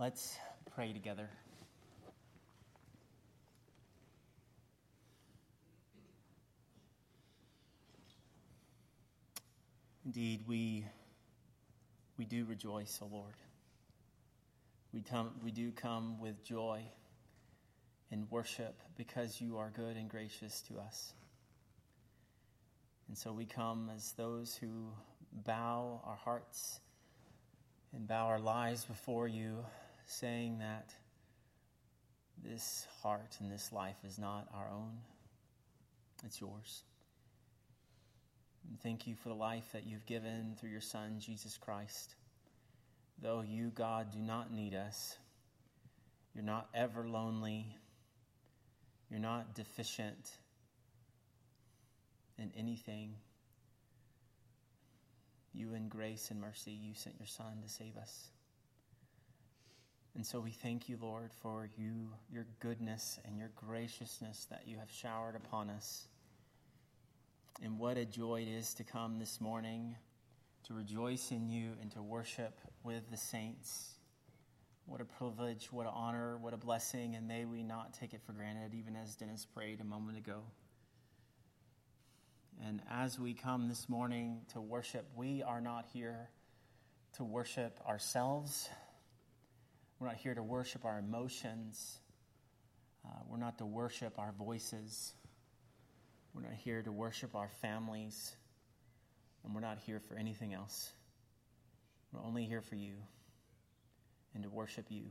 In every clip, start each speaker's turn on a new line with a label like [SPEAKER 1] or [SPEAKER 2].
[SPEAKER 1] Let's pray together. Indeed, we, we do rejoice, O Lord. We, come, we do come with joy and worship because you are good and gracious to us. And so we come as those who bow our hearts and bow our lives before you, saying that this heart and this life is not our own, it's yours. And thank you for the life that you've given through your Son, Jesus Christ. Though you, God, do not need us, you're not ever lonely, you're not deficient in anything. You, in grace and mercy, you sent your Son to save us. And so we thank you, Lord, for you, your goodness and your graciousness that you have showered upon us. And what a joy it is to come this morning to rejoice in you and to worship with the saints. What a privilege, what an honor, what a blessing, and may we not take it for granted, even as Dennis prayed a moment ago. And as we come this morning to worship, we are not here to worship ourselves. We're not here to worship our emotions. Uh, we're not to worship our voices. We're not here to worship our families. And we're not here for anything else. We're only here for you and to worship you.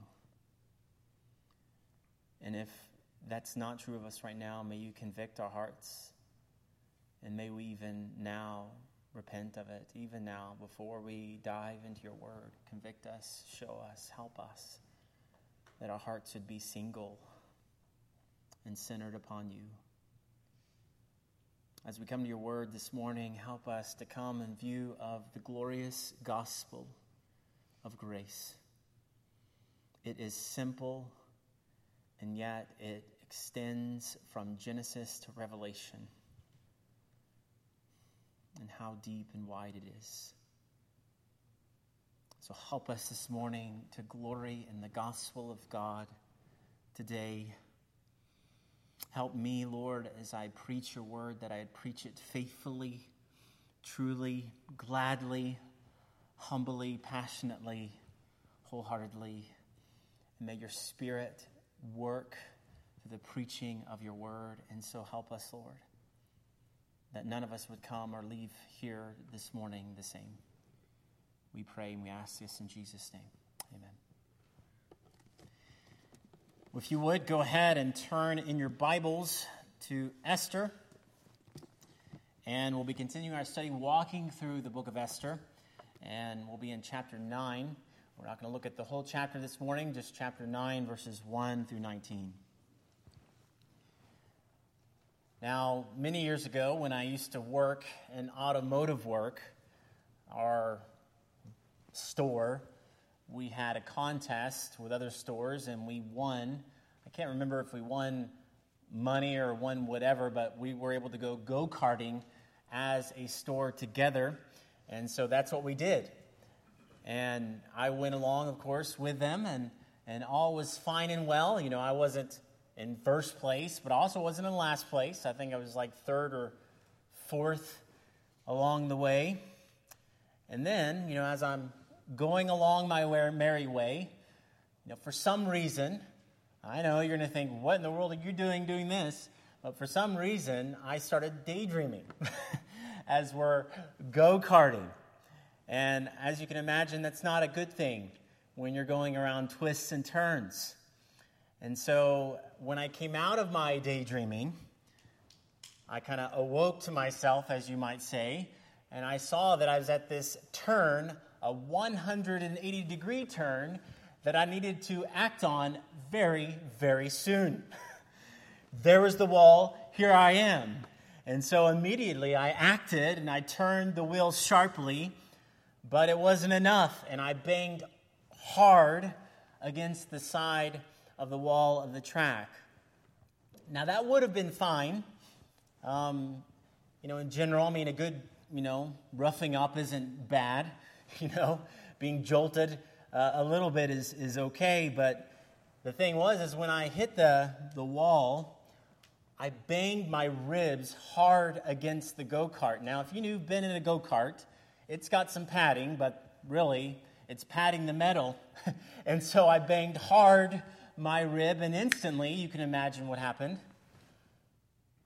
[SPEAKER 1] And if that's not true of us right now, may you convict our hearts and may we even now repent of it, even now, before we dive into your word. Convict us, show us, help us, that our hearts would be single and centered upon you. As we come to your word this morning, help us to come in view of the glorious gospel of grace. It is simple, and yet it extends from Genesis to Revelation and how deep and wide it is. So help us this morning to glory in the gospel of God today. Help me, Lord, as I preach your word, that I preach it faithfully, truly, gladly, humbly, passionately, wholeheartedly. And may your spirit work through the preaching of your word. And so help us, Lord that none of us would come or leave here this morning the same. We pray and we ask this in Jesus' name. Amen. If you would, go ahead and turn in your Bibles to Esther. And we'll be continuing our study walking through the book of Esther. And we'll be in chapter 9. We're not going to look at the whole chapter this morning, just chapter 9, verses 1 through 19. Now, many years ago, when I used to work in automotive work, our store, we had a contest with other stores and we won. I can't remember if we won money or won whatever, but we were able to go go karting as a store together. And so that's what we did. And I went along, of course, with them, and, and all was fine and well. You know, I wasn't in first place, but also wasn't in last place. I think I was like third or fourth along the way. And then, you know, as I'm going along my merry way, you know, for some reason, I know you're going to think, what in the world are you doing doing this? But for some reason, I started daydreaming as we're go karting. And as you can imagine, that's not a good thing when you're going around twists and turns. And so when I came out of my daydreaming, I kind of awoke to myself, as you might say, and I saw that I was at this turn, a 180 degree turn, that I needed to act on very, very soon. there was the wall, here I am. And so immediately I acted and I turned the wheel sharply, but it wasn't enough, and I banged hard against the side of the wall of the track. Now, that would have been fine. Um, you know, in general, I mean, a good, you know, roughing up isn't bad. You know, being jolted uh, a little bit is, is okay, but the thing was, is when I hit the, the wall, I banged my ribs hard against the go kart. Now, if you've been in a go kart, it's got some padding, but really, it's padding the metal. and so I banged hard my rib, and instantly, you can imagine what happened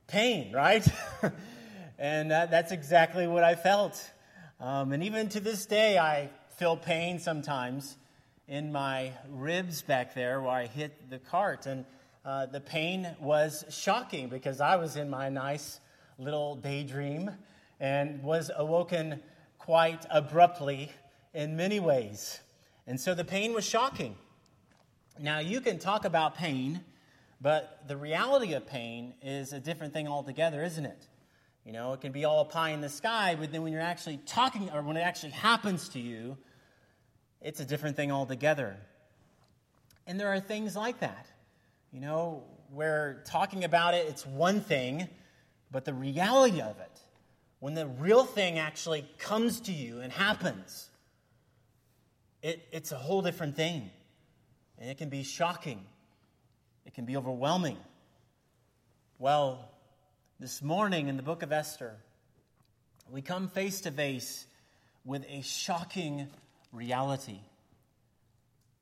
[SPEAKER 1] pain, right? and that, that's exactly what I felt. Um, and even to this day, I feel pain sometimes in my ribs back there where I hit the cart. And uh, the pain was shocking because I was in my nice little daydream and was awoken quite abruptly in many ways. And so the pain was shocking. Now, you can talk about pain, but the reality of pain is a different thing altogether, isn't it? You know, it can be all pie in the sky, but then when you're actually talking, or when it actually happens to you, it's a different thing altogether. And there are things like that, you know, where talking about it, it's one thing, but the reality of it, when the real thing actually comes to you and happens, it, it's a whole different thing. And it can be shocking, it can be overwhelming. Well, this morning in the book of Esther, we come face to face with a shocking reality.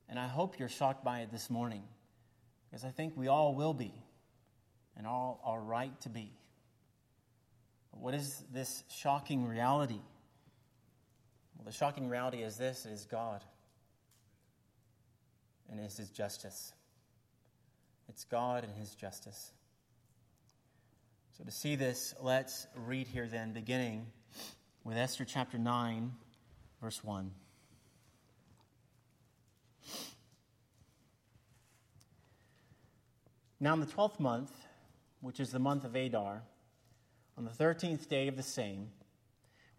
[SPEAKER 1] And I hope you're shocked by it this morning, because I think we all will be, and all are right to be. But what is this shocking reality? Well, the shocking reality is this is God, and is His justice. It's God and His justice. So, to see this, let's read here then, beginning with Esther chapter 9, verse 1. Now, in the twelfth month, which is the month of Adar, on the thirteenth day of the same,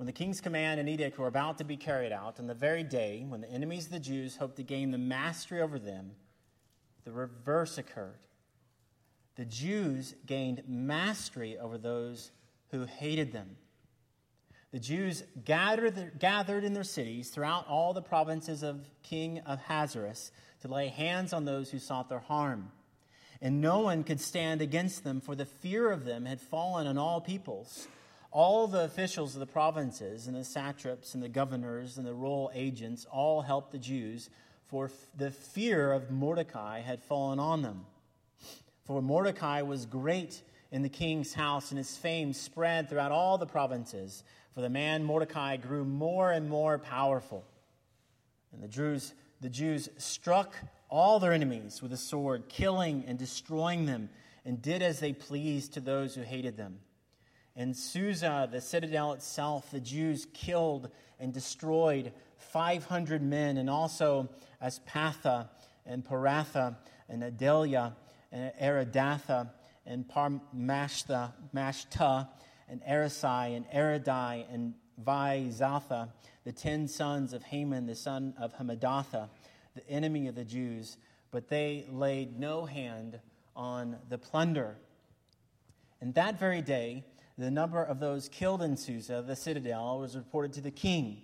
[SPEAKER 1] when the king's command and edict were about to be carried out, on the very day when the enemies of the Jews hoped to gain the mastery over them, the reverse occurred. The Jews gained mastery over those who hated them. The Jews gathered, gathered in their cities throughout all the provinces of King Ahasuerus to lay hands on those who sought their harm and no one could stand against them, for the fear of them had fallen on all peoples. All the officials of the provinces, and the satraps, and the governors, and the royal agents all helped the Jews, for the fear of Mordecai had fallen on them. For Mordecai was great in the king's house, and his fame spread throughout all the provinces. For the man Mordecai grew more and more powerful. And the Jews, the Jews struck all their enemies with a sword, killing and destroying them, and did as they pleased to those who hated them. In Susa, the citadel itself, the Jews killed and destroyed 500 men, and also Aspatha and Paratha and Adalia and Aridatha and Parmashta, Mashta and Arisai and Aridai and Vaizatha, the ten sons of Haman, the son of Hamadatha, the enemy of the Jews, but they laid no hand on the plunder. And that very day, the number of those killed in Susa, the citadel, was reported to the king.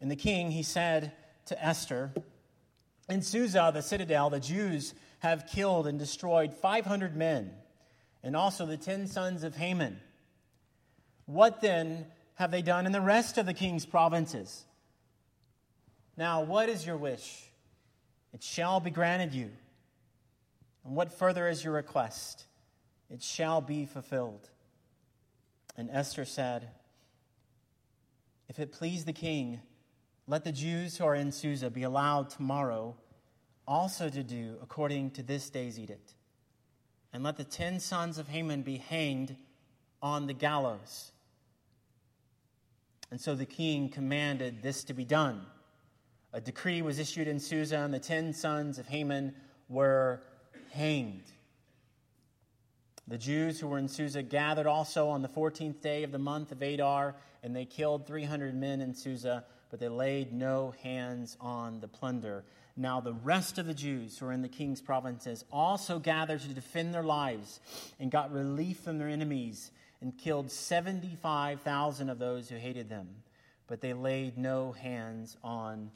[SPEAKER 1] And the king, he said to Esther, In Susa, the citadel, the Jews have killed and destroyed 500 men, and also the ten sons of Haman. What then have they done in the rest of the king's provinces? Now, what is your wish? It shall be granted you. And what further is your request? It shall be fulfilled. And Esther said, If it please the king, let the Jews who are in Susa be allowed tomorrow also to do according to this day's edict. And let the ten sons of Haman be hanged on the gallows. And so the king commanded this to be done a decree was issued in Susa, and the ten sons of Haman were hanged. The Jews who were in Susa gathered also on the 14th day of the month of Adar, and they killed 300 men in Susa, but they laid no hands on the plunder. Now, the rest of the Jews who were in the king's provinces also gathered to defend their lives and got relief from their enemies and killed 75,000 of those who hated them, but they laid no hands on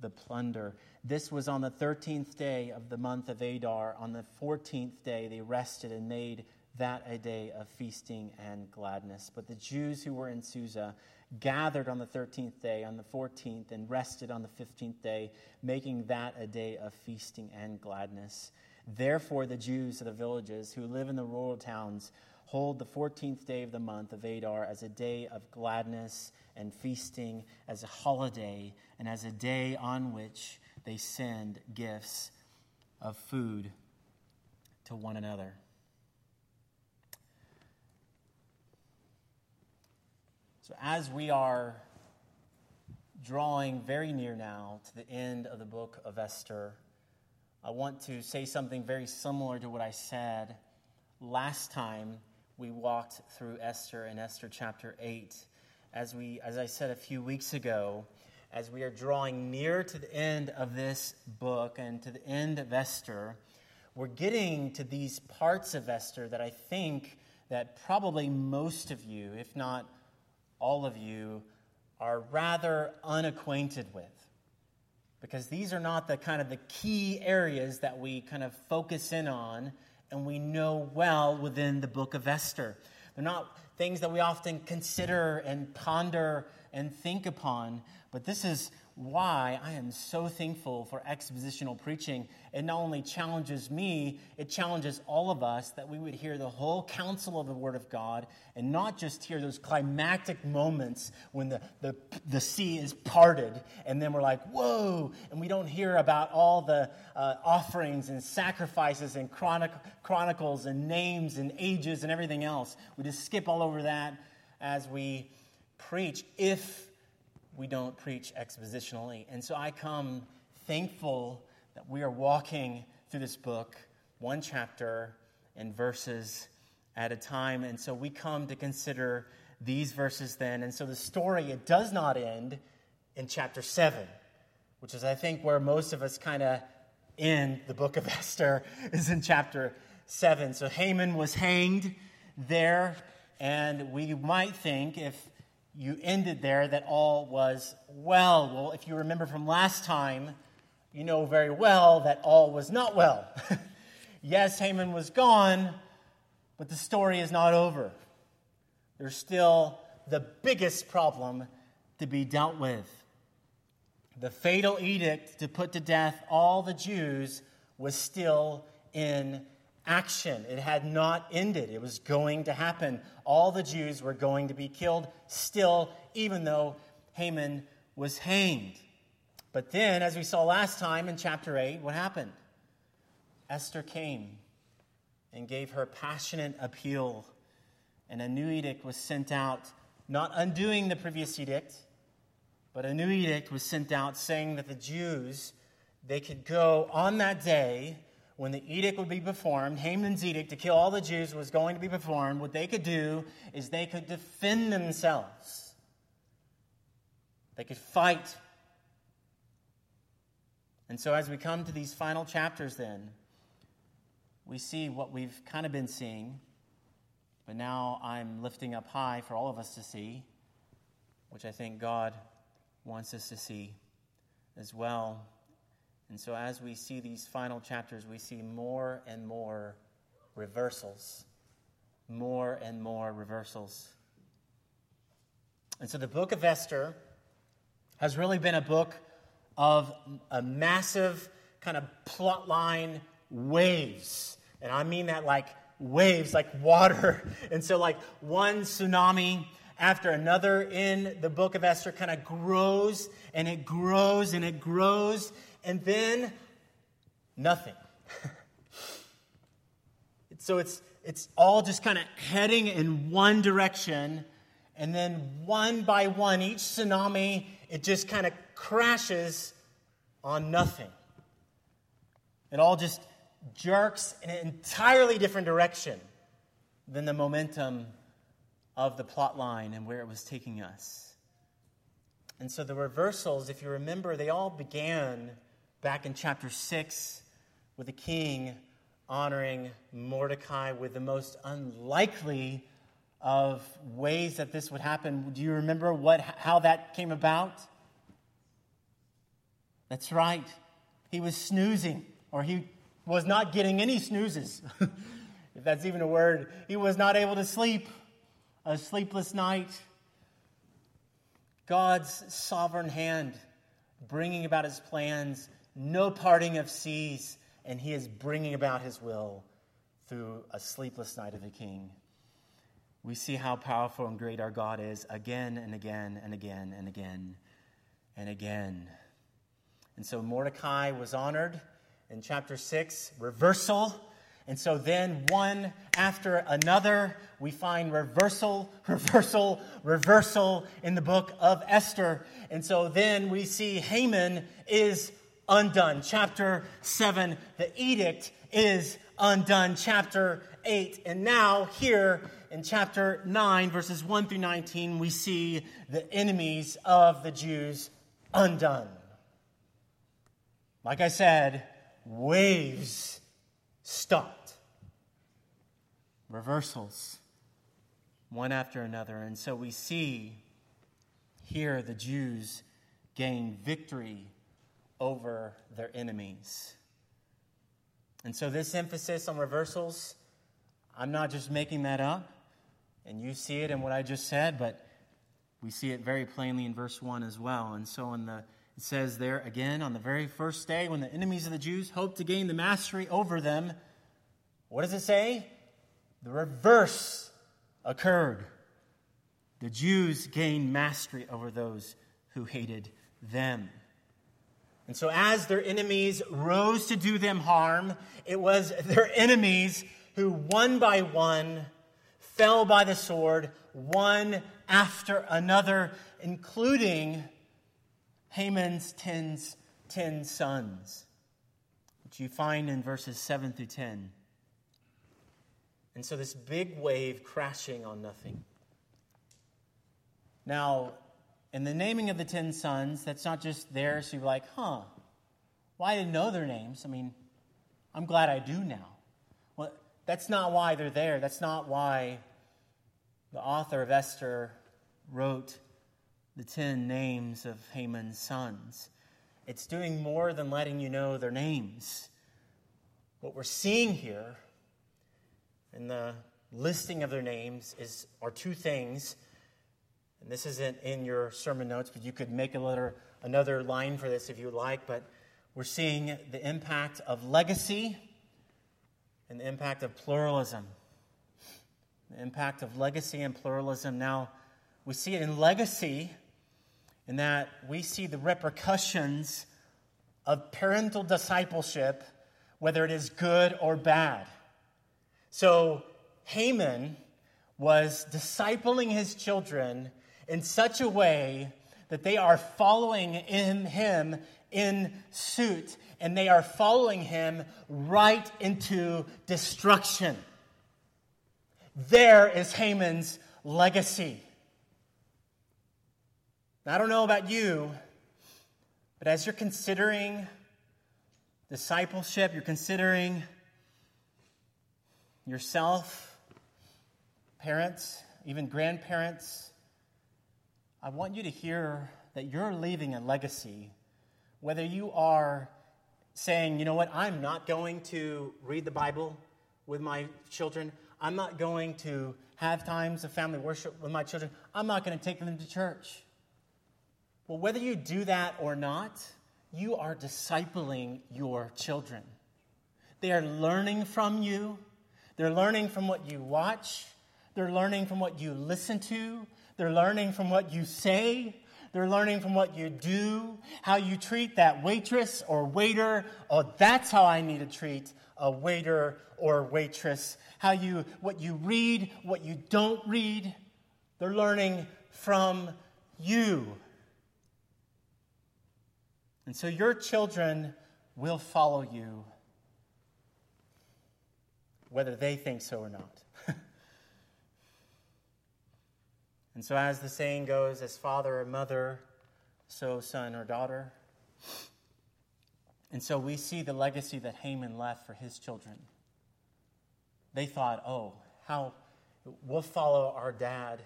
[SPEAKER 1] the plunder. This was on the 13th day of the month of Adar. On the 14th day, they rested and made that a day of feasting and gladness. But the Jews who were in Susa gathered on the 13th day, on the 14th, and rested on the 15th day, making that a day of feasting and gladness. Therefore, the Jews of the villages who live in the rural towns hold the 14th day of the month of Adar as a day of gladness and feasting, as a holiday, and as a day on which they send gifts of food to one another. So, as we are drawing very near now to the end of the book of Esther, I want to say something very similar to what I said last time we walked through Esther in Esther chapter 8. As, we, as I said a few weeks ago, as we are drawing near to the end of this book and to the end of Esther, we're getting to these parts of Esther that I think that probably most of you, if not all of you are rather unacquainted with. Because these are not the kind of the key areas that we kind of focus in on and we know well within the book of Esther. They're not things that we often consider and ponder and think upon, but this is why I am so thankful for expositional preaching. It not only challenges me, it challenges all of us that we would hear the whole counsel of the Word of God and not just hear those climactic moments when the, the, the sea is parted and then we're like, whoa, and we don't hear about all the uh, offerings and sacrifices and chronic, chronicles and names and ages and everything else. We just skip all over that as we preach if we don't preach expositionally. And so I come thankful that we are walking through this book, one chapter and verses at a time. And so we come to consider these verses then. And so the story, it does not end in chapter 7, which is, I think, where most of us kind of end the book of Esther, is in chapter 7. So Haman was hanged there. And we might think if you ended there that all was well. Well, if you remember from last time, you know very well that all was not well. yes, Haman was gone, but the story is not over. There's still the biggest problem to be dealt with. The fatal edict to put to death all the Jews was still in action. It had not ended. It was going to happen. All the Jews were going to be killed still, even though Haman was hanged. But then, as we saw last time in chapter 8, what happened? Esther came and gave her passionate appeal, and a new edict was sent out, not undoing the previous edict, but a new edict was sent out saying that the Jews they could go on that day when the edict would be performed, Haman's edict to kill all the Jews was going to be performed, what they could do is they could defend themselves. They could fight. And so, as we come to these final chapters, then, we see what we've kind of been seeing, but now I'm lifting up high for all of us to see, which I think God wants us to see as well. And so, as we see these final chapters, we see more and more reversals. More and more reversals. And so, the book of Esther has really been a book of a massive kind of plot line waves. And I mean that like waves, like water. And so, like one tsunami after another in the book of Esther kind of grows and it grows and it grows and then nothing. so it's, it's all just kind of heading in one direction, and then one by one, each tsunami, it just kind of crashes on nothing. It all just jerks in an entirely different direction than the momentum of the plot line and where it was taking us. And so the reversals, if you remember, they all began back in chapter 6 with the king honoring Mordecai with the most unlikely of ways that this would happen. Do you remember what, how that came about? That's right. He was snoozing, or he was not getting any snoozes, if that's even a word. He was not able to sleep, a sleepless night. God's sovereign hand bringing about his plans, no parting of seas, and he is bringing about his will through a sleepless night of the king. We see how powerful and great our God is again and again and again and again and again. And so Mordecai was honored in chapter 6, reversal. And so then, one after another, we find reversal, reversal, reversal in the book of Esther. And so then we see Haman is undone. Chapter 7, the edict is undone. Chapter 8. And now, here in chapter 9, verses 1 through 19, we see the enemies of the Jews undone. Like I said, waves stopped. Reversals, one after another. And so we see here the Jews gain victory over their enemies. And so, this emphasis on reversals, I'm not just making that up, and you see it in what I just said, but we see it very plainly in verse 1 as well. And so, in the it says there again, on the very first day, when the enemies of the Jews hoped to gain the mastery over them, what does it say? The reverse occurred. The Jews gained mastery over those who hated them. And so, as their enemies rose to do them harm, it was their enemies who, one by one, fell by the sword, one after another, including Haman's ten, ten sons, which you find in verses 7 through 10. And so this big wave crashing on nothing. Now, in the naming of the ten sons, that's not just there, so you're like, huh, well, didn't know their names. I mean, I'm glad I do now. Well, that's not why they're there. That's not why the author of Esther wrote the 10 names of Haman's sons. It's doing more than letting you know their names. What we're seeing here in the listing of their names is, are two things. And this isn't in your sermon notes, but you could make a letter, another line for this if you like. But we're seeing the impact of legacy and the impact of pluralism. The impact of legacy and pluralism. Now, we see it in legacy in that we see the repercussions of parental discipleship, whether it is good or bad. So, Haman was discipling his children in such a way that they are following in him in suit and they are following him right into destruction. There is Haman's legacy. Now, I don't know about you, but as you're considering discipleship, you're considering yourself, parents, even grandparents, I want you to hear that you're leaving a legacy. Whether you are saying, you know what, I'm not going to read the Bible with my children, I'm not going to have times of family worship with my children, I'm not going to take them to church. Well, whether you do that or not, you are discipling your children. They are learning from you. They're learning from what you watch. They're learning from what you listen to. They're learning from what you say. They're learning from what you do, how you treat that waitress or waiter. Oh, that's how I need to treat a waiter or waitress. How you, what you read, what you don't read. They're learning from you. And so your children will follow you, whether they think so or not. And so, as the saying goes, as father or mother, so son or daughter. And so we see the legacy that Haman left for his children. They thought, oh, how we'll follow our dad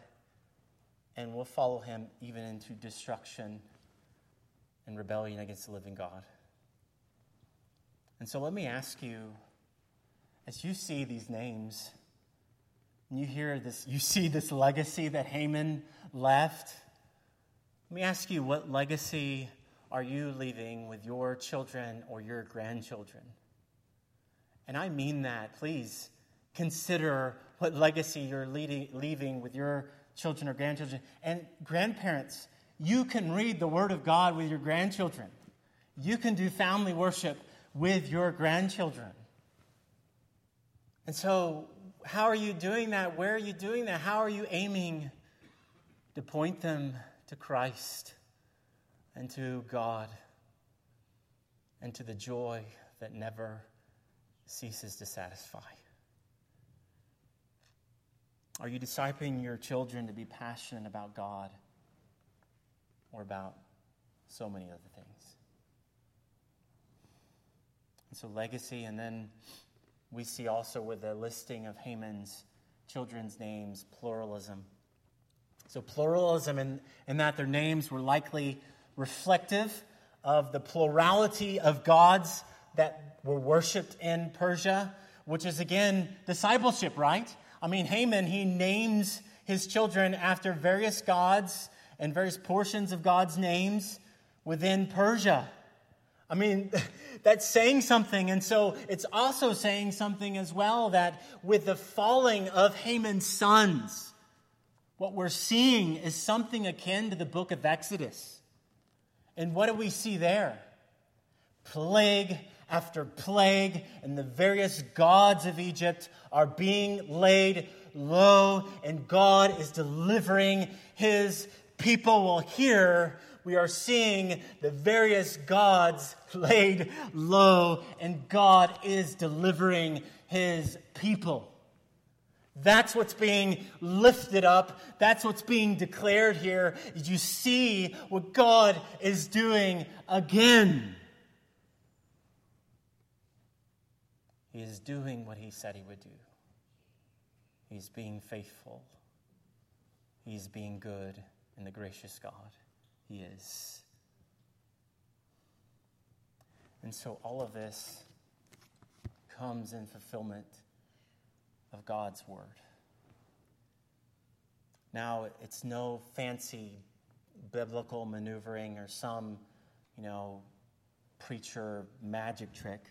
[SPEAKER 1] and we'll follow him even into destruction and rebellion against the living God. And so let me ask you, as you see these names, and you hear this, you see this legacy that Haman left, let me ask you, what legacy are you leaving with your children or your grandchildren? And I mean that. Please consider what legacy you're leaving with your children or grandchildren. And grandparents, you can read the Word of God with your grandchildren. You can do family worship with your grandchildren. And so, how are you doing that? Where are you doing that? How are you aiming to point them to Christ and to God and to the joy that never ceases to satisfy? Are you discipling your children to be passionate about God or about so many other things? And so, legacy, and then we see also with the listing of Haman's children's names, pluralism. So, pluralism in, in that their names were likely reflective of the plurality of gods that were worshiped in Persia, which is again discipleship, right? I mean, Haman, he names his children after various gods and various portions of God's names within Persia. I mean, that's saying something. And so it's also saying something as well that with the falling of Haman's sons, what we're seeing is something akin to the book of Exodus. And what do we see there? Plague after plague, and the various gods of Egypt are being laid low, and God is delivering his people. Well, here we are seeing the various gods laid low, and God is delivering his people. That's what's being lifted up. That's what's being declared here. You see what God is doing again. He is doing what he said he would do. He's being faithful. He's being good and the gracious God. He is. And so all of this comes in fulfillment of God's word. Now, it's no fancy biblical maneuvering or some, you know, preacher magic trick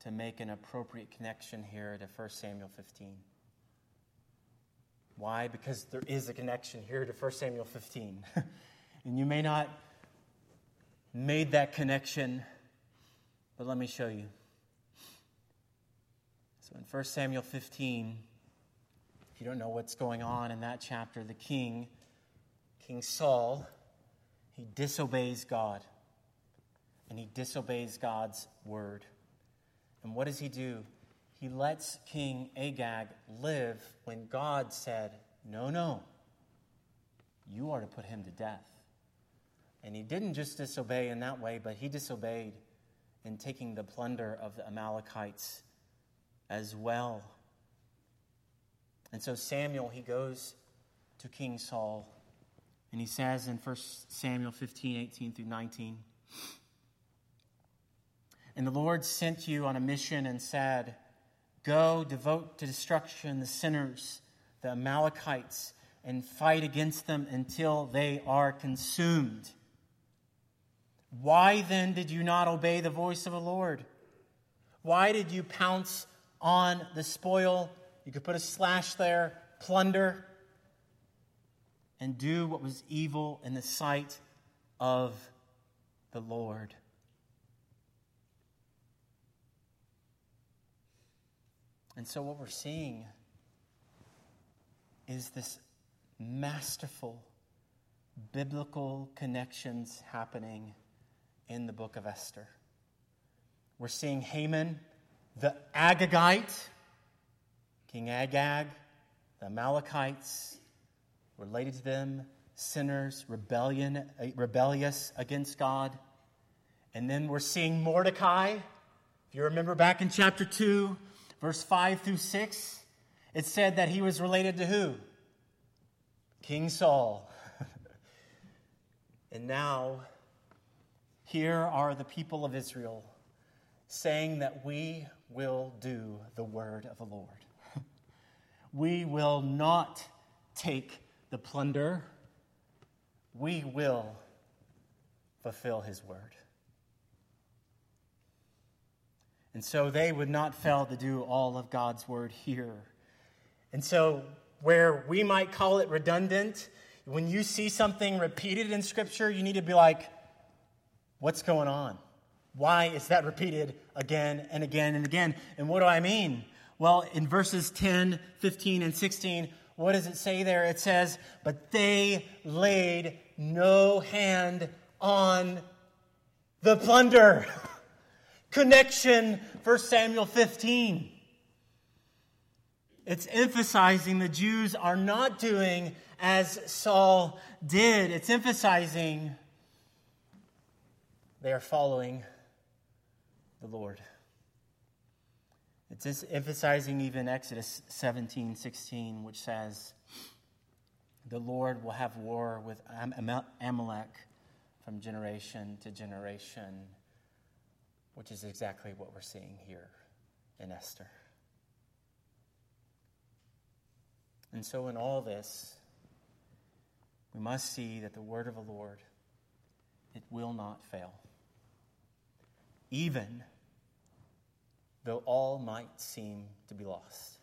[SPEAKER 1] to make an appropriate connection here to 1 Samuel 15. Why? Because there is a connection here to 1 Samuel 15. and you may not made that connection, but let me show you. So in 1 Samuel 15, if you don't know what's going on in that chapter, the king, King Saul, he disobeys God. And he disobeys God's word. And what does he do? He lets King Agag live when God said, No, no, you are to put him to death. And he didn't just disobey in that way, but he disobeyed in taking the plunder of the Amalekites as well. And so Samuel, he goes to King Saul, and he says in 1 Samuel 15, 18 through 19, and the Lord sent you on a mission and said, Go, devote to destruction the sinners, the Amalekites, and fight against them until they are consumed. Why then did you not obey the voice of the Lord? Why did you pounce on the spoil? You could put a slash there, plunder, and do what was evil in the sight of the Lord. And so, what we're seeing is this masterful biblical connections happening in the book of Esther. We're seeing Haman, the Agagite, King Agag, the Amalekites, related to them, sinners, rebellion, uh, rebellious against God. And then we're seeing Mordecai. If you remember back in chapter 2, verse 5 through 6, it said that he was related to who? King Saul. and now here are the people of Israel saying that we will do the word of the Lord. we will not take the plunder. We will fulfill his word. And so they would not fail to do all of God's word here. And so, where we might call it redundant, when you see something repeated in Scripture, you need to be like, what's going on? Why is that repeated again and again and again? And what do I mean? Well, in verses 10, 15, and 16, what does it say there? It says, But they laid no hand on the plunder. Connection, 1 Samuel 15. It's emphasizing the Jews are not doing as Saul did. It's emphasizing they are following the Lord. It's emphasizing even Exodus 17 16, which says, The Lord will have war with Amalek from generation to generation, which is exactly what we're seeing here in Esther. And so, in all this, we must see that the word of the Lord, it will not fail. Even though all might seem to be lost.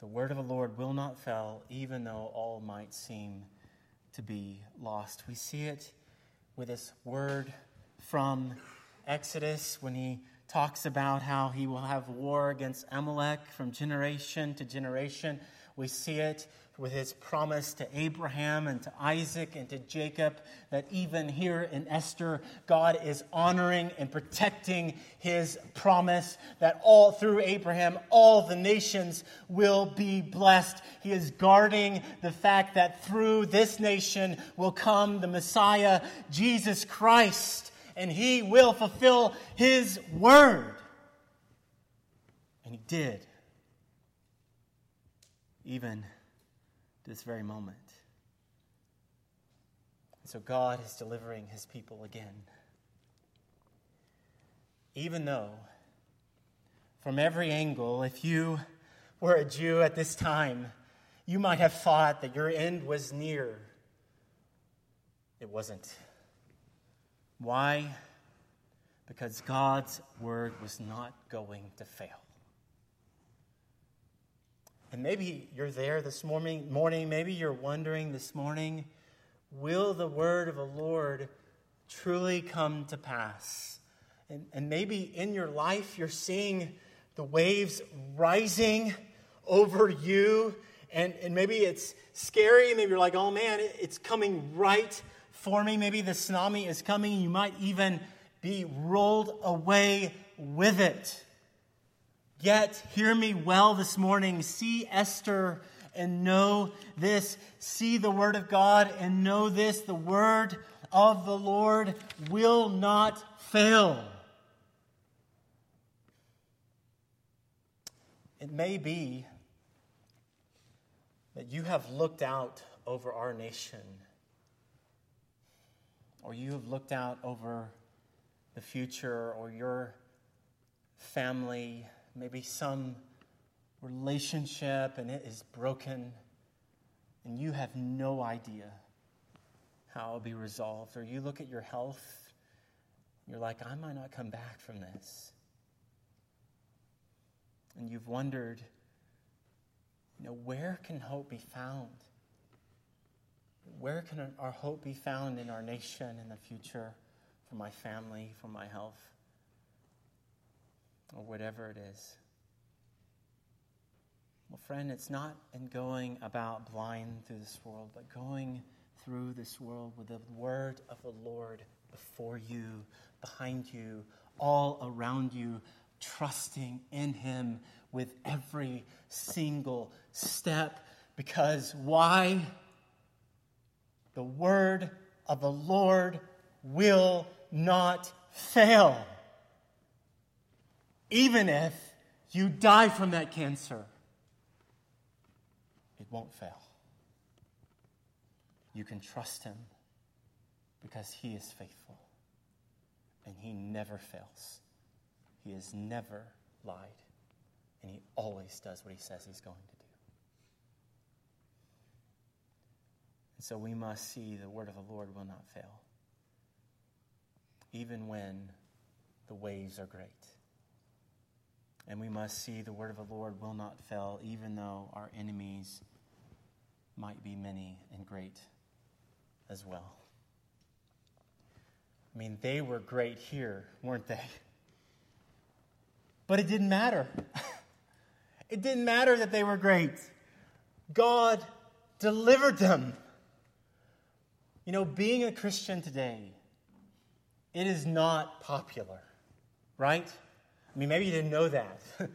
[SPEAKER 1] The word of the Lord will not fail, even though all might seem to be lost. We see it with this word from Exodus when he talks about how he will have war against Amalek from generation to generation. We see it with his promise to Abraham and to Isaac and to Jacob that even here in Esther, God is honoring and protecting his promise that all through Abraham, all the nations will be blessed. He is guarding the fact that through this nation will come the Messiah, Jesus Christ, and he will fulfill his word. And he did. Even this very moment. So God is delivering his people again. Even though, from every angle, if you were a Jew at this time, you might have thought that your end was near. It wasn't. Why? Because God's word was not going to fail. And maybe you're there this morning, morning, maybe you're wondering this morning, will the word of the Lord truly come to pass? And, and maybe in your life you're seeing the waves rising over you, and, and maybe it's scary. Maybe you're like, oh man, it's coming right for me. Maybe the tsunami is coming. You might even be rolled away with it. Yet, hear me well this morning. See Esther and know this. See the Word of God and know this. The Word of the Lord will not fail. It may be that you have looked out over our nation, or you have looked out over the future, or your family maybe some relationship and it is broken and you have no idea how it'll be resolved. Or you look at your health, you're like, I might not come back from this. And you've wondered, you know, where can hope be found? Where can our hope be found in our nation in the future, for my family, for my health? Or whatever it is. Well, friend, it's not in going about blind through this world, but going through this world with the word of the Lord before you, behind you, all around you, trusting in Him with every single step. Because why? The word of the Lord will not fail even if you die from that cancer, it won't fail. You can trust Him because He is faithful and He never fails. He has never lied, and He always does what He says He's going to do. And so we must see the word of the Lord will not fail, even when the waves are great. And we must see the word of the Lord will not fail, even though our enemies might be many and great as well. I mean, they were great here, weren't they? But it didn't matter. it didn't matter that they were great. God delivered them. You know, being a Christian today, it is not popular, right? I mean, maybe you didn't know that. I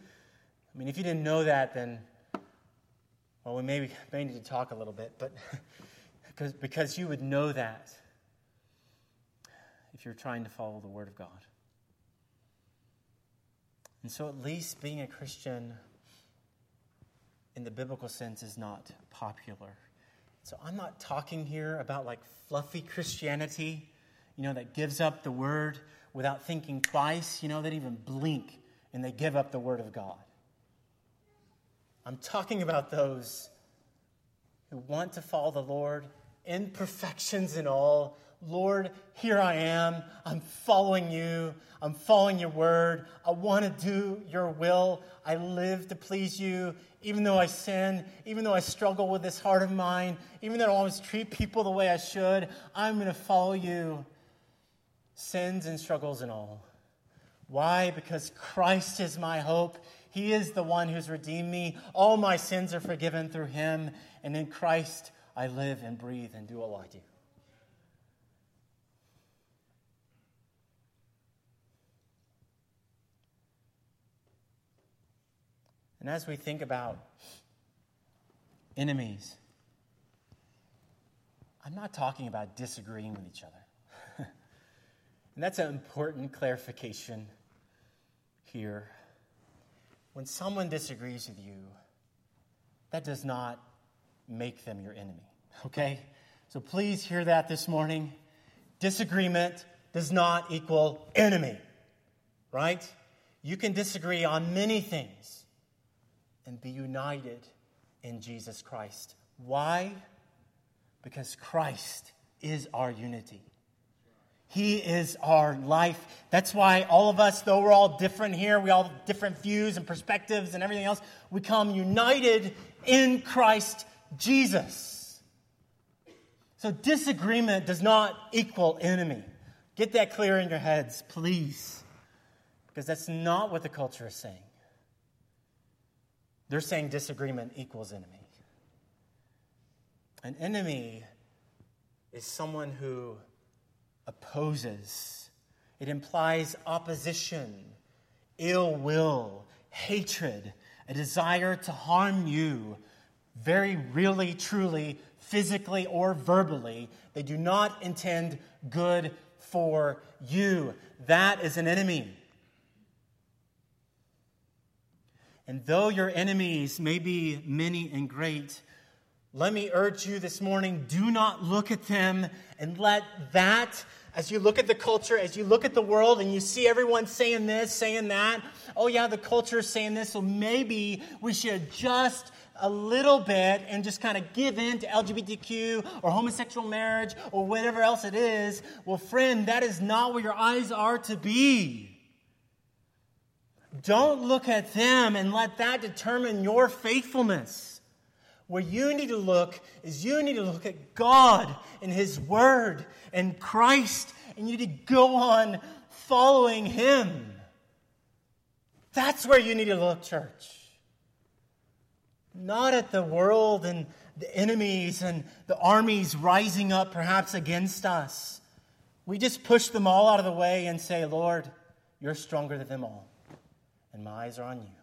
[SPEAKER 1] mean, if you didn't know that, then, well, we maybe may need to talk a little bit, but because, because you would know that if you're trying to follow the Word of God. And so, at least being a Christian in the biblical sense is not popular. So, I'm not talking here about like fluffy Christianity, you know, that gives up the Word without thinking twice, you know, that even blink and they give up the Word of God. I'm talking about those who want to follow the Lord, imperfections and all, Lord, here I am. I'm following you. I'm following your word. I want to do your will. I live to please you. Even though I sin, even though I struggle with this heart of mine, even though I always treat people the way I should, I'm going to follow you. Sins and struggles and all. Why? Because Christ is my hope. He is the one who's redeemed me. All my sins are forgiven through him. And in Christ, I live and breathe and do all I do. And as we think about enemies, I'm not talking about disagreeing with each other. And that's an important clarification here. When someone disagrees with you, that does not make them your enemy, okay? So please hear that this morning. Disagreement does not equal enemy, right? You can disagree on many things and be united in Jesus Christ. Why? Because Christ is our unity. He is our life. That's why all of us, though we're all different here, we all have different views and perspectives and everything else, we come united in Christ Jesus. So disagreement does not equal enemy. Get that clear in your heads, please. Because that's not what the culture is saying. They're saying disagreement equals enemy. An enemy is someone who opposes, it implies opposition, ill will, hatred, a desire to harm you, very really, truly, physically or verbally. They do not intend good for you. That is an enemy. And though your enemies may be many and great, let me urge you this morning do not look at them and let that, as you look at the culture, as you look at the world and you see everyone saying this, saying that, oh yeah, the culture is saying this, so maybe we should adjust a little bit and just kind of give in to LGBTQ or homosexual marriage or whatever else it is. Well, friend, that is not where your eyes are to be. Don't look at them and let that determine your faithfulness. Where you need to look is you need to look at God and His Word and Christ, and you need to go on following Him. That's where you need to look, church. Not at the world and the enemies and the armies rising up perhaps against us. We just push them all out of the way and say, Lord, you're stronger than them all and my eyes are on you.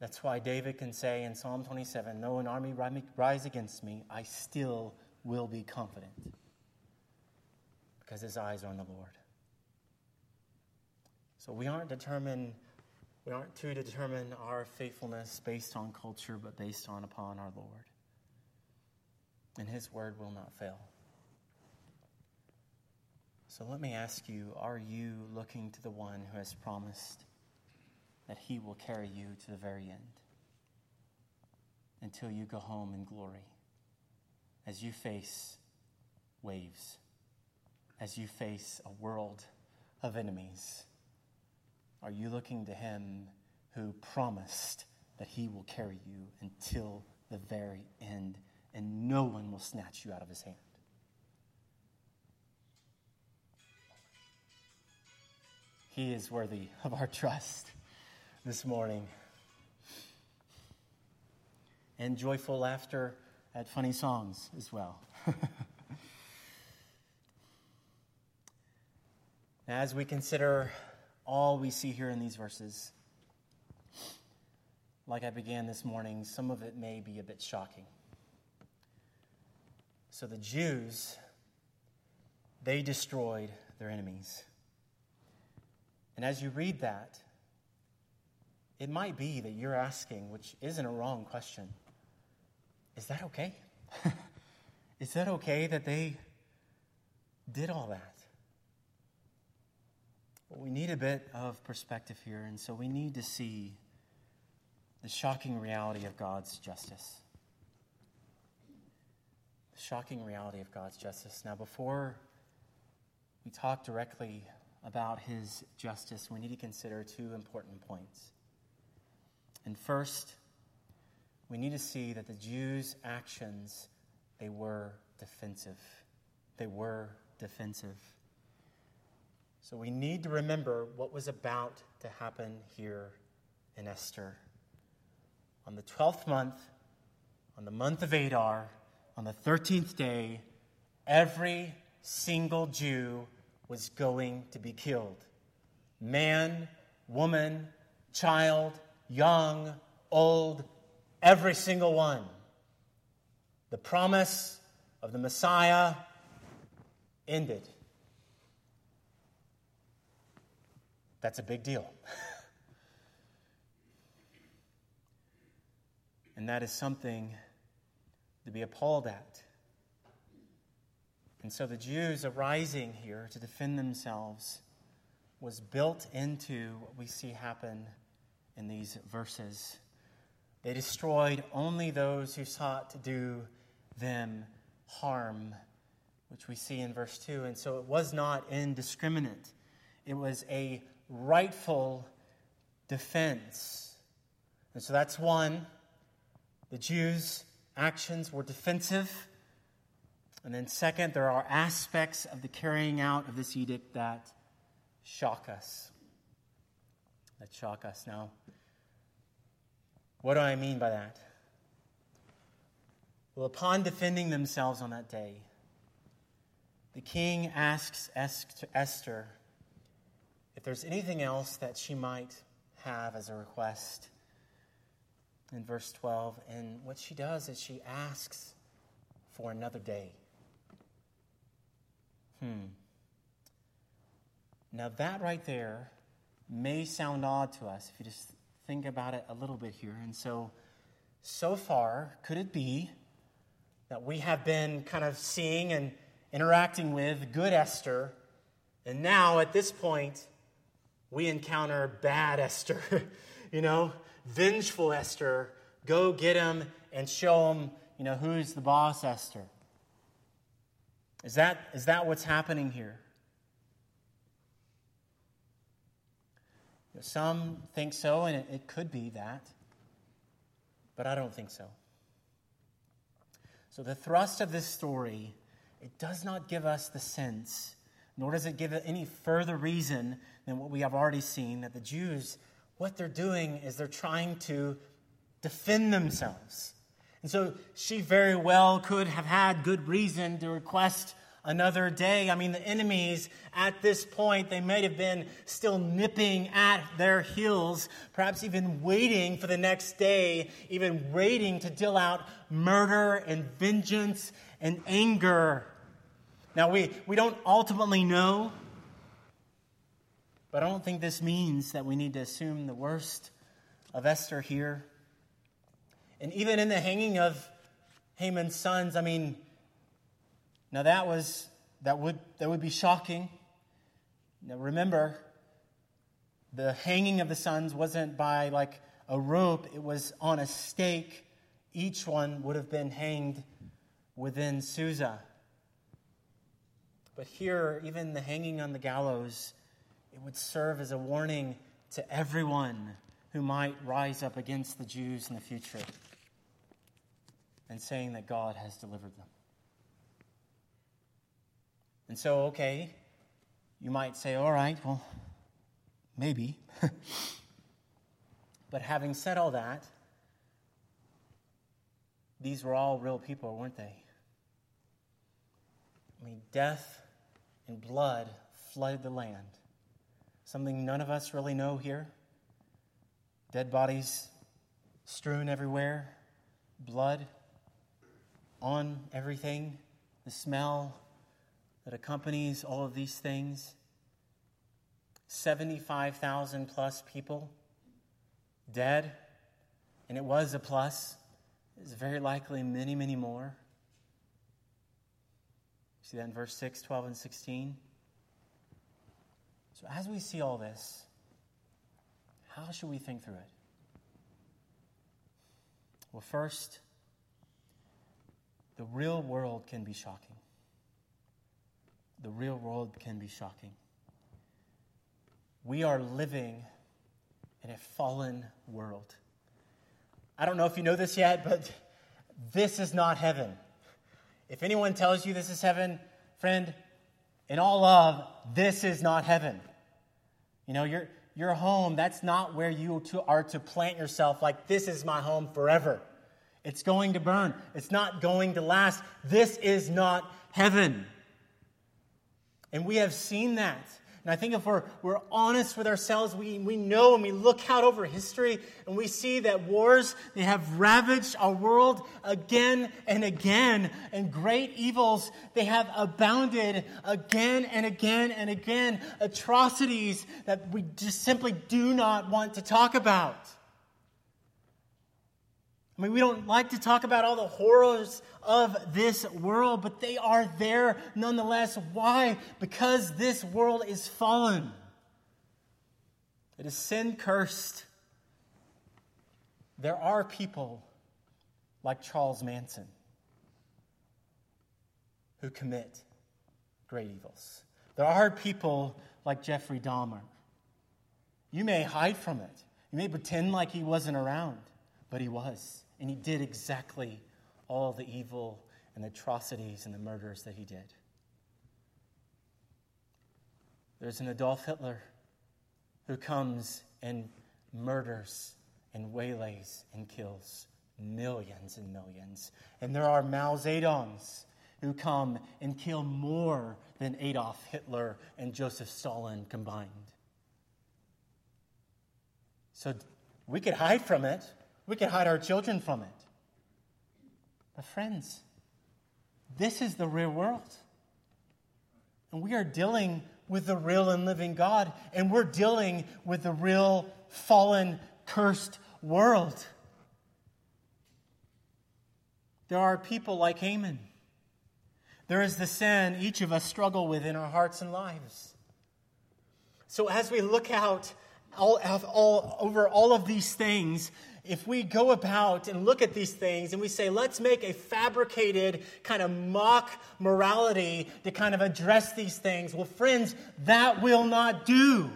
[SPEAKER 1] That's why David can say in Psalm 27 Though an army rise against me, I still will be confident because his eyes are on the Lord. So we aren't determined, we aren't to determine our faithfulness based on culture, but based on upon our Lord. and his word will not fail. So let me ask you are you looking to the one who has promised that he will carry you to the very end until you go home in glory as you face waves, as you face a world of enemies? Are you looking to him who promised that he will carry you until the very end and no one will snatch you out of his hand? He is worthy of our trust this morning. And joyful laughter at funny songs as well. As we consider all we see here in these verses, like I began this morning, some of it may be a bit shocking. So the Jews, they destroyed their enemies. And as you read that, it might be that you're asking, which isn't a wrong question, is that okay? is that okay that they did all that? Well, we need a bit of perspective here, and so we need to see the shocking reality of God's justice. The shocking reality of God's justice. Now, before we talk directly about his justice, we need to consider two important points. And first, we need to see that the Jews' actions, they were defensive. They were defensive. So we need to remember what was about to happen here in Esther. On the 12th month, on the month of Adar, on the 13th day, every single Jew was going to be killed man, woman, child, young, old, every single one. The promise of the Messiah ended. That's a big deal. and that is something to be appalled at. And so the Jews arising here to defend themselves was built into what we see happen in these verses. They destroyed only those who sought to do them harm, which we see in verse 2. And so it was not indiscriminate, it was a rightful defense. And so that's one. The Jews' actions were defensive. And then, second, there are aspects of the carrying out of this edict that shock us. That shock us. Now, what do I mean by that? Well, upon defending themselves on that day, the king asks Esther if there's anything else that she might have as a request in verse 12. And what she does is she asks for another day. Hmm. Now, that right there may sound odd to us if you just think about it a little bit here. And so, so far, could it be that we have been kind of seeing and interacting with good Esther, and now at this point, we encounter bad Esther, you know, vengeful Esther. Go get him and show him, you know, who's the boss, Esther. Is that, is that what's happening here? Some think so, and it, it could be that, but I don't think so. So, the thrust of this story, it does not give us the sense, nor does it give it any further reason than what we have already seen that the Jews, what they're doing is they're trying to defend themselves. And so she very well could have had good reason to request another day. I mean, the enemies at this point, they might have been still nipping at their heels, perhaps even waiting for the next day, even waiting to deal out murder and vengeance and anger. Now, we, we don't ultimately know but I don't think this means that we need to assume the worst of Esther here. And even in the hanging of Haman's sons, I mean, Now that was that would that would be shocking. Now remember, the hanging of the sons wasn't by like a rope, it was on a stake. Each one would have been hanged within Susa. But here, even the hanging on the gallows, it would serve as a warning to everyone who might rise up against the Jews in the future and saying that God has delivered them. And so, okay, you might say, all right, well, maybe. but having said all that, these were all real people, weren't they? I mean, death and blood flooded the land. Something none of us really know here. Dead bodies strewn everywhere, blood on everything, the smell that accompanies all of these things. 75,000 plus people dead, and it was a plus. It's very likely many, many more. See that in verse 6, 12, and 16? So, as we see all this, how should we think through it? Well, first, the real world can be shocking the real world can be shocking. We are living in a fallen world. I don't know if you know this yet, but this is not heaven. If anyone tells you this is heaven, friend, in all love, this is not heaven. You know, your, your home, that's not where you are to plant yourself like, this is my home forever. It's going to burn, it's not going to last. This is not heaven. And we have seen that. And I think if we're, we're honest with ourselves, we, we know and we look out over history and we see that wars, they have ravaged our world again and again. And great evils, they have abounded again and again and again. Atrocities that we just simply do not want to talk about. I mean, we don't like to talk about all the horrors of this world, but they are there nonetheless. Why? Because this world is fallen, it is sin cursed. There are people like Charles Manson who commit great evils. There are people like Jeffrey Dahmer. You may hide from it. You may pretend like he wasn't around, but he was. And he did exactly all the evil and the atrocities and the murders that he did. There's an Adolf Hitler who comes and murders and waylays and kills millions and millions. And there are Mao Zedongs who come and kill more than Adolf Hitler and Joseph Stalin combined. So we could hide from it. We could hide our children from it. But, friends, this is the real world. And we are dealing with the real and living God, and we're dealing with the real fallen, cursed world. There are people like Haman. There is the sin each of us struggle with in our hearts and lives. So, as we look out all, all, over all of these things, if we go about and look at these things and we say, let's make a fabricated kind of mock morality to kind of address these things, well, friends, that will not do.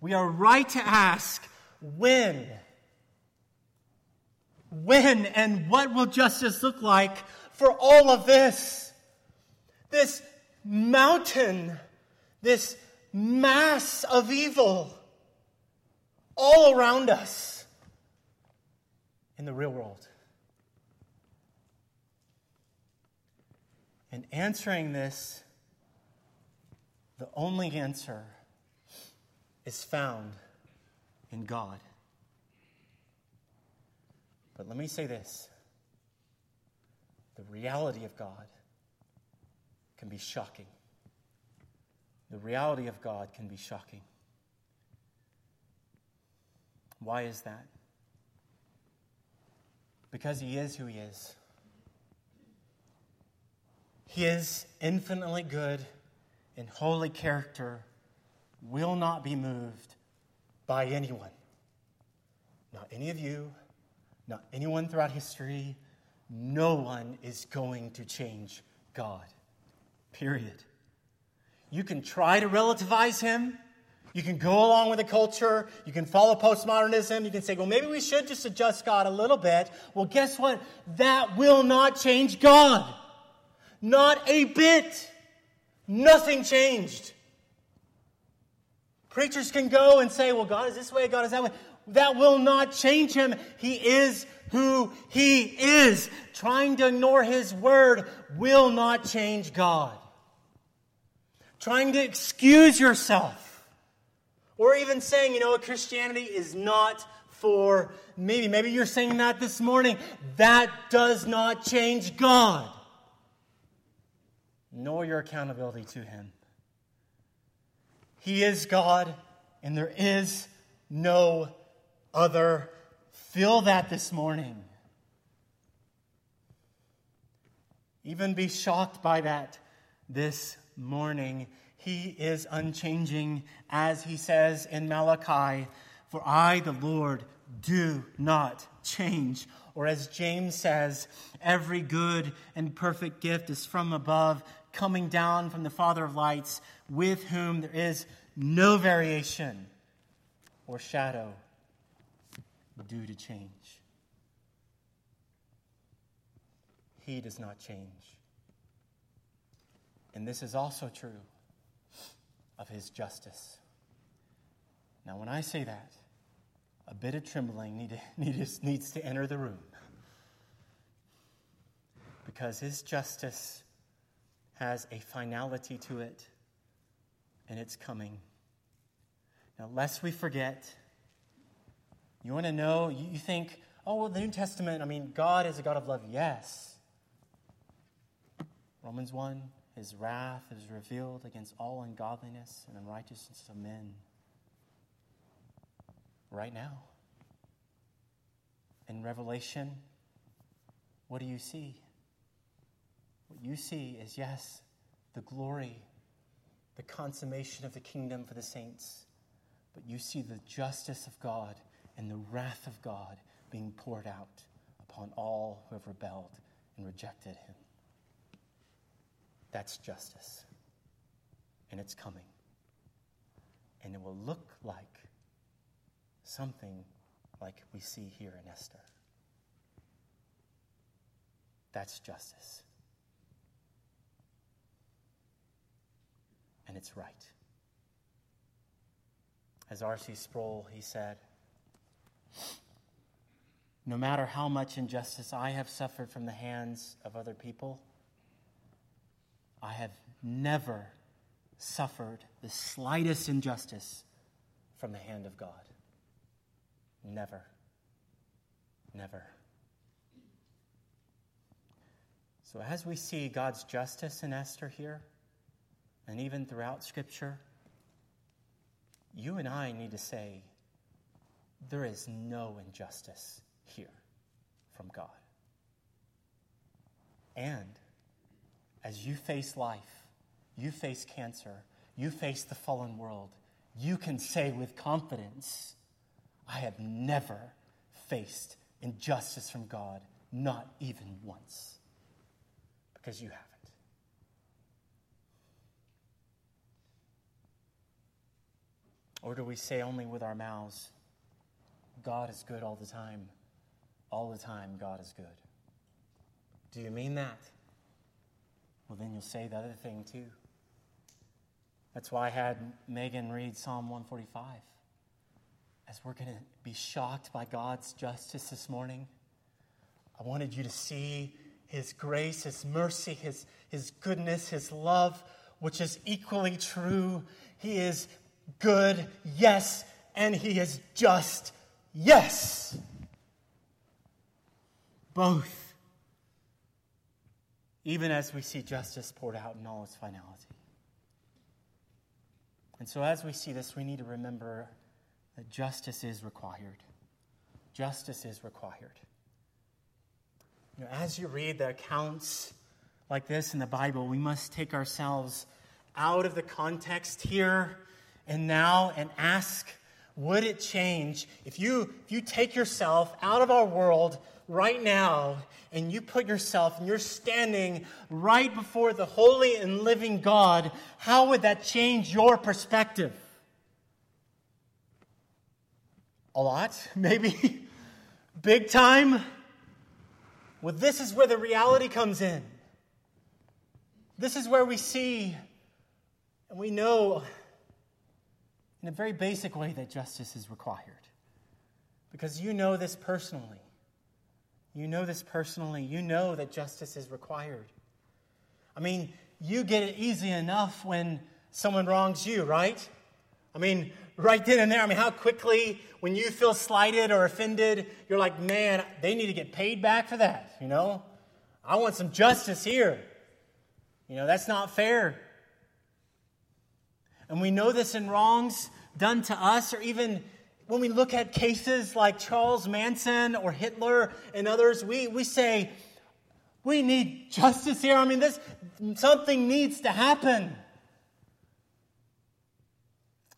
[SPEAKER 1] We are right to ask when? When and what will justice look like for all of this? This mountain, this mass of evil all around us in the real world. And answering this, the only answer is found in God. But let me say this the reality of God can be shocking. The reality of God can be shocking. Why is that? Because he is who he is. his infinitely good and holy character will not be moved by anyone. Not any of you, not anyone throughout history. No one is going to change God. Period. You can try to relativize him. You can go along with the culture. You can follow postmodernism. You can say, well, maybe we should just adjust God a little bit. Well, guess what? That will not change God. Not a bit. Nothing changed. Preachers can go and say, well, God is this way, God is that way. That will not change him. He is who he is. Trying to ignore his word will not change God. Trying to excuse yourself or even saying, you know what, Christianity is not for me. Maybe you're saying that this morning. That does not change God, nor your accountability to Him. He is God, and there is no other. Feel that this morning. Even be shocked by that this morning. He is unchanging, as he says in Malachi, For I, the Lord, do not change. Or as James says, every good and perfect gift is from above, coming down from the Father of lights, with whom there is no variation or shadow due to change. He does not change. And this is also true of his justice. Now, when I say that, a bit of trembling need to, needs to enter the room. Because his justice has a finality to it, and it's coming. Now, lest we forget, you want to know, you think, oh, well, the New Testament, I mean, God is a God of love. Yes. Romans 1 his wrath is revealed against all ungodliness and unrighteousness of men. Right now. In Revelation, what do you see? What you see is, yes, the glory, the consummation of the kingdom for the saints, but you see the justice of God and the wrath of God being poured out upon all who have rebelled and rejected him. That's justice. And it's coming. And it will look like something like we see here in Esther. That's justice. And it's right. As R.C. Sproul, he said, no matter how much injustice I have suffered from the hands of other people, I have never suffered the slightest injustice from the hand of God. Never. Never. So, as we see God's justice in Esther here, and even throughout Scripture, you and I need to say, there is no injustice here from God. And as you face life, you face cancer, you face the fallen world, you can say with confidence, I have never faced injustice from God, not even once, because you haven't. Or do we say only with our mouths, God is good all the time? All the time, God is good. Do you mean that? Well, then you'll say the other thing too. That's why I had Megan read Psalm 145. As we're going to be shocked by God's justice this morning, I wanted you to see His grace, His mercy, His, His goodness, His love, which is equally true. He is good, yes, and He is just, yes. Both even as we see justice poured out in all its finality. And so, as we see this, we need to remember that justice is required. Justice is required. You know, as you read the accounts like this in the Bible, we must take ourselves out of the context here and now and ask would it change if you, if you take yourself out of our world right now and you put yourself and you're standing right before the holy and living God? How would that change your perspective? A lot, maybe. Big time. Well, this is where the reality comes in. This is where we see and we know in a very basic way that justice is required. Because you know this personally. You know this personally. You know that justice is required. I mean, you get it easy enough when someone wrongs you, right? I mean, right then and there. I mean, how quickly, when you feel slighted or offended, you're like, man, they need to get paid back for that, you know? I want some justice here. You know, that's not fair. And we know this in wrongs done to us, or even when we look at cases like Charles Manson or Hitler and others, we, we say, we need justice here. I mean, this something needs to happen.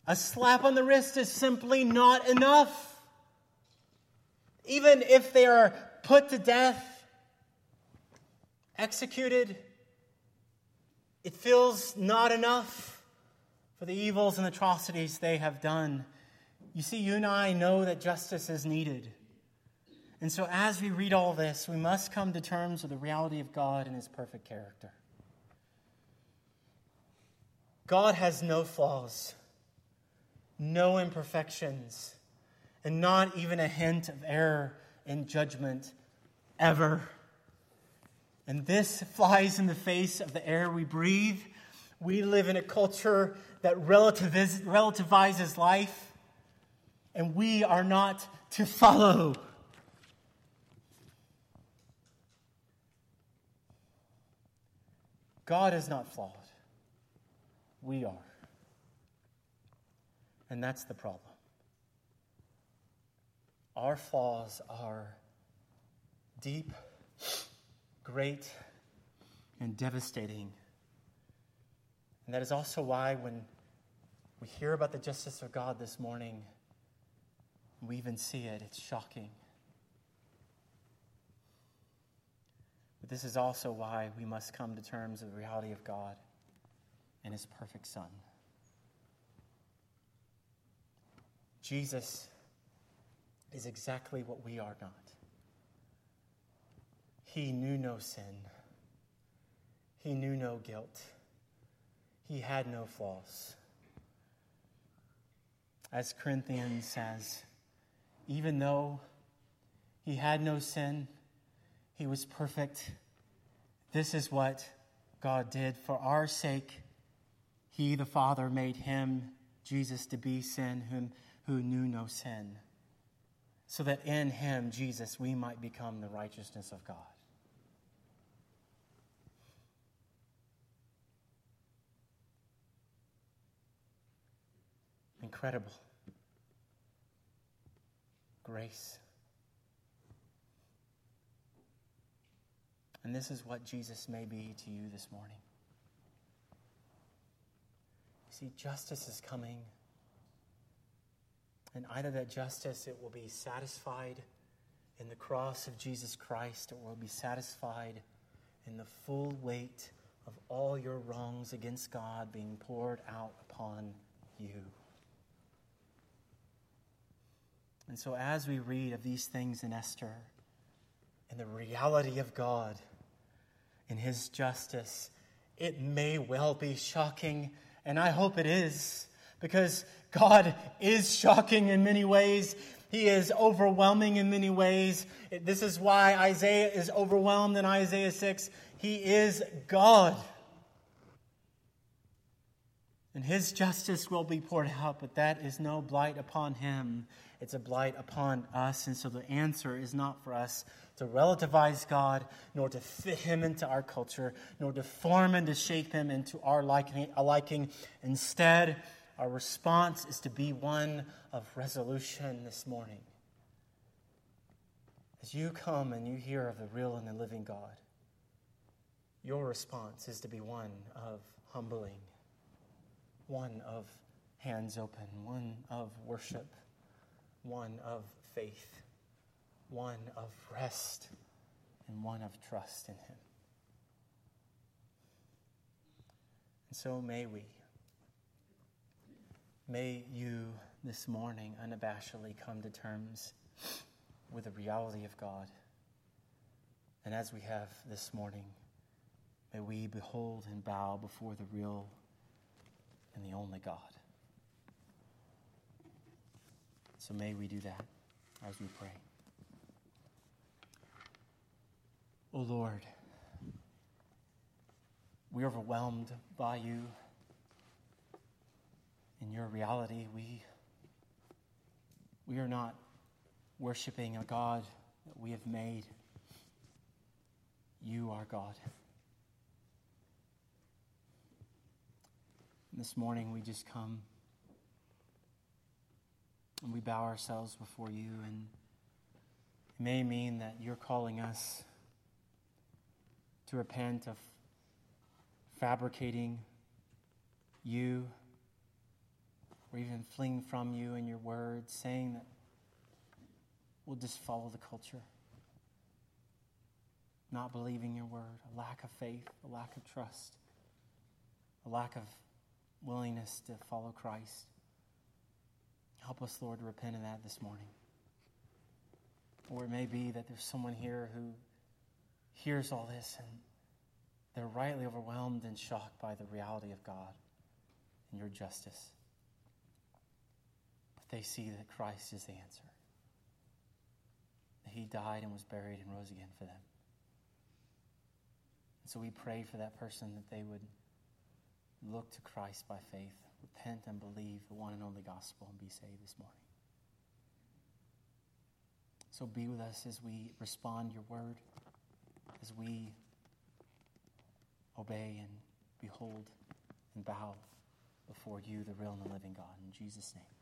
[SPEAKER 1] A slap on the wrist is simply not enough. Even if they are put to death, executed, it feels not enough for the evils and atrocities they have done. You see, you and I know that justice is needed. And so, as we read all this, we must come to terms with the reality of God and his perfect character. God has no flaws, no imperfections, and not even a hint of error in judgment ever. And this flies in the face of the air we breathe. We live in a culture that relativizes life, and we are not to follow. God is not flawed. We are. And that's the problem. Our flaws are deep, great, and devastating. And that is also why when we hear about the justice of God this morning, we even see it, it's shocking. But this is also why we must come to terms with the reality of God and His perfect Son. Jesus is exactly what we are not. He knew no sin, He knew no guilt, He had no flaws as Corinthians says, even though he had no sin, he was perfect. This is what God did. For our sake, he, the Father, made him, Jesus, to be sin, whom, who knew no sin, so that in him, Jesus, we might become the righteousness of God. Incredible. Grace. And this is what Jesus may be to you this morning. You see, justice is coming. And either that justice, it will be satisfied in the cross of Jesus Christ, or it will be satisfied in the full weight of all your wrongs against God being poured out upon you. And so, as we read of these things in Esther and the reality of God in His justice, it may well be shocking, and I hope it is, because God is shocking in many ways. He is overwhelming in many ways. This is why Isaiah is overwhelmed in Isaiah 6. He is God. And his justice will be poured out, but that is no blight upon him it's a blight upon us. And so the answer is not for us to relativize God, nor to fit him into our culture, nor to form and to shape him into our liking. Instead, our response is to be one of resolution this morning. As you come and you hear of the real and the living God, your response is to be one of humbling, one of hands open, one of worship, one of faith, one of rest, and one of trust in Him. And so may we, may you this morning unabashedly come to terms with the reality of God. And as we have this morning, may we behold and bow before the real and the only God. So may we do that as we pray. O oh Lord, we are overwhelmed by you. In your reality, we, we are not worshiping a God that we have made. You are God. And this morning we just come and we bow ourselves before you, and it may mean that you're calling us to repent of fabricating you or even fleeing from you and your words, saying that we'll just follow the culture. Not believing your word, a lack of faith, a lack of trust, a lack of willingness to follow Christ. Help us, Lord, to repent of that this morning. Or it may be that there's someone here who hears all this and they're rightly overwhelmed and shocked by the reality of God and your justice. But they see that Christ is the answer. That he died and was buried and rose again for them. And so we pray for that person that they would look to Christ by faith, repent and believe the one and only gospel, and be saved this morning. So be with us as we respond your word, as we obey and behold and bow before you, the real and the living God. In Jesus' name.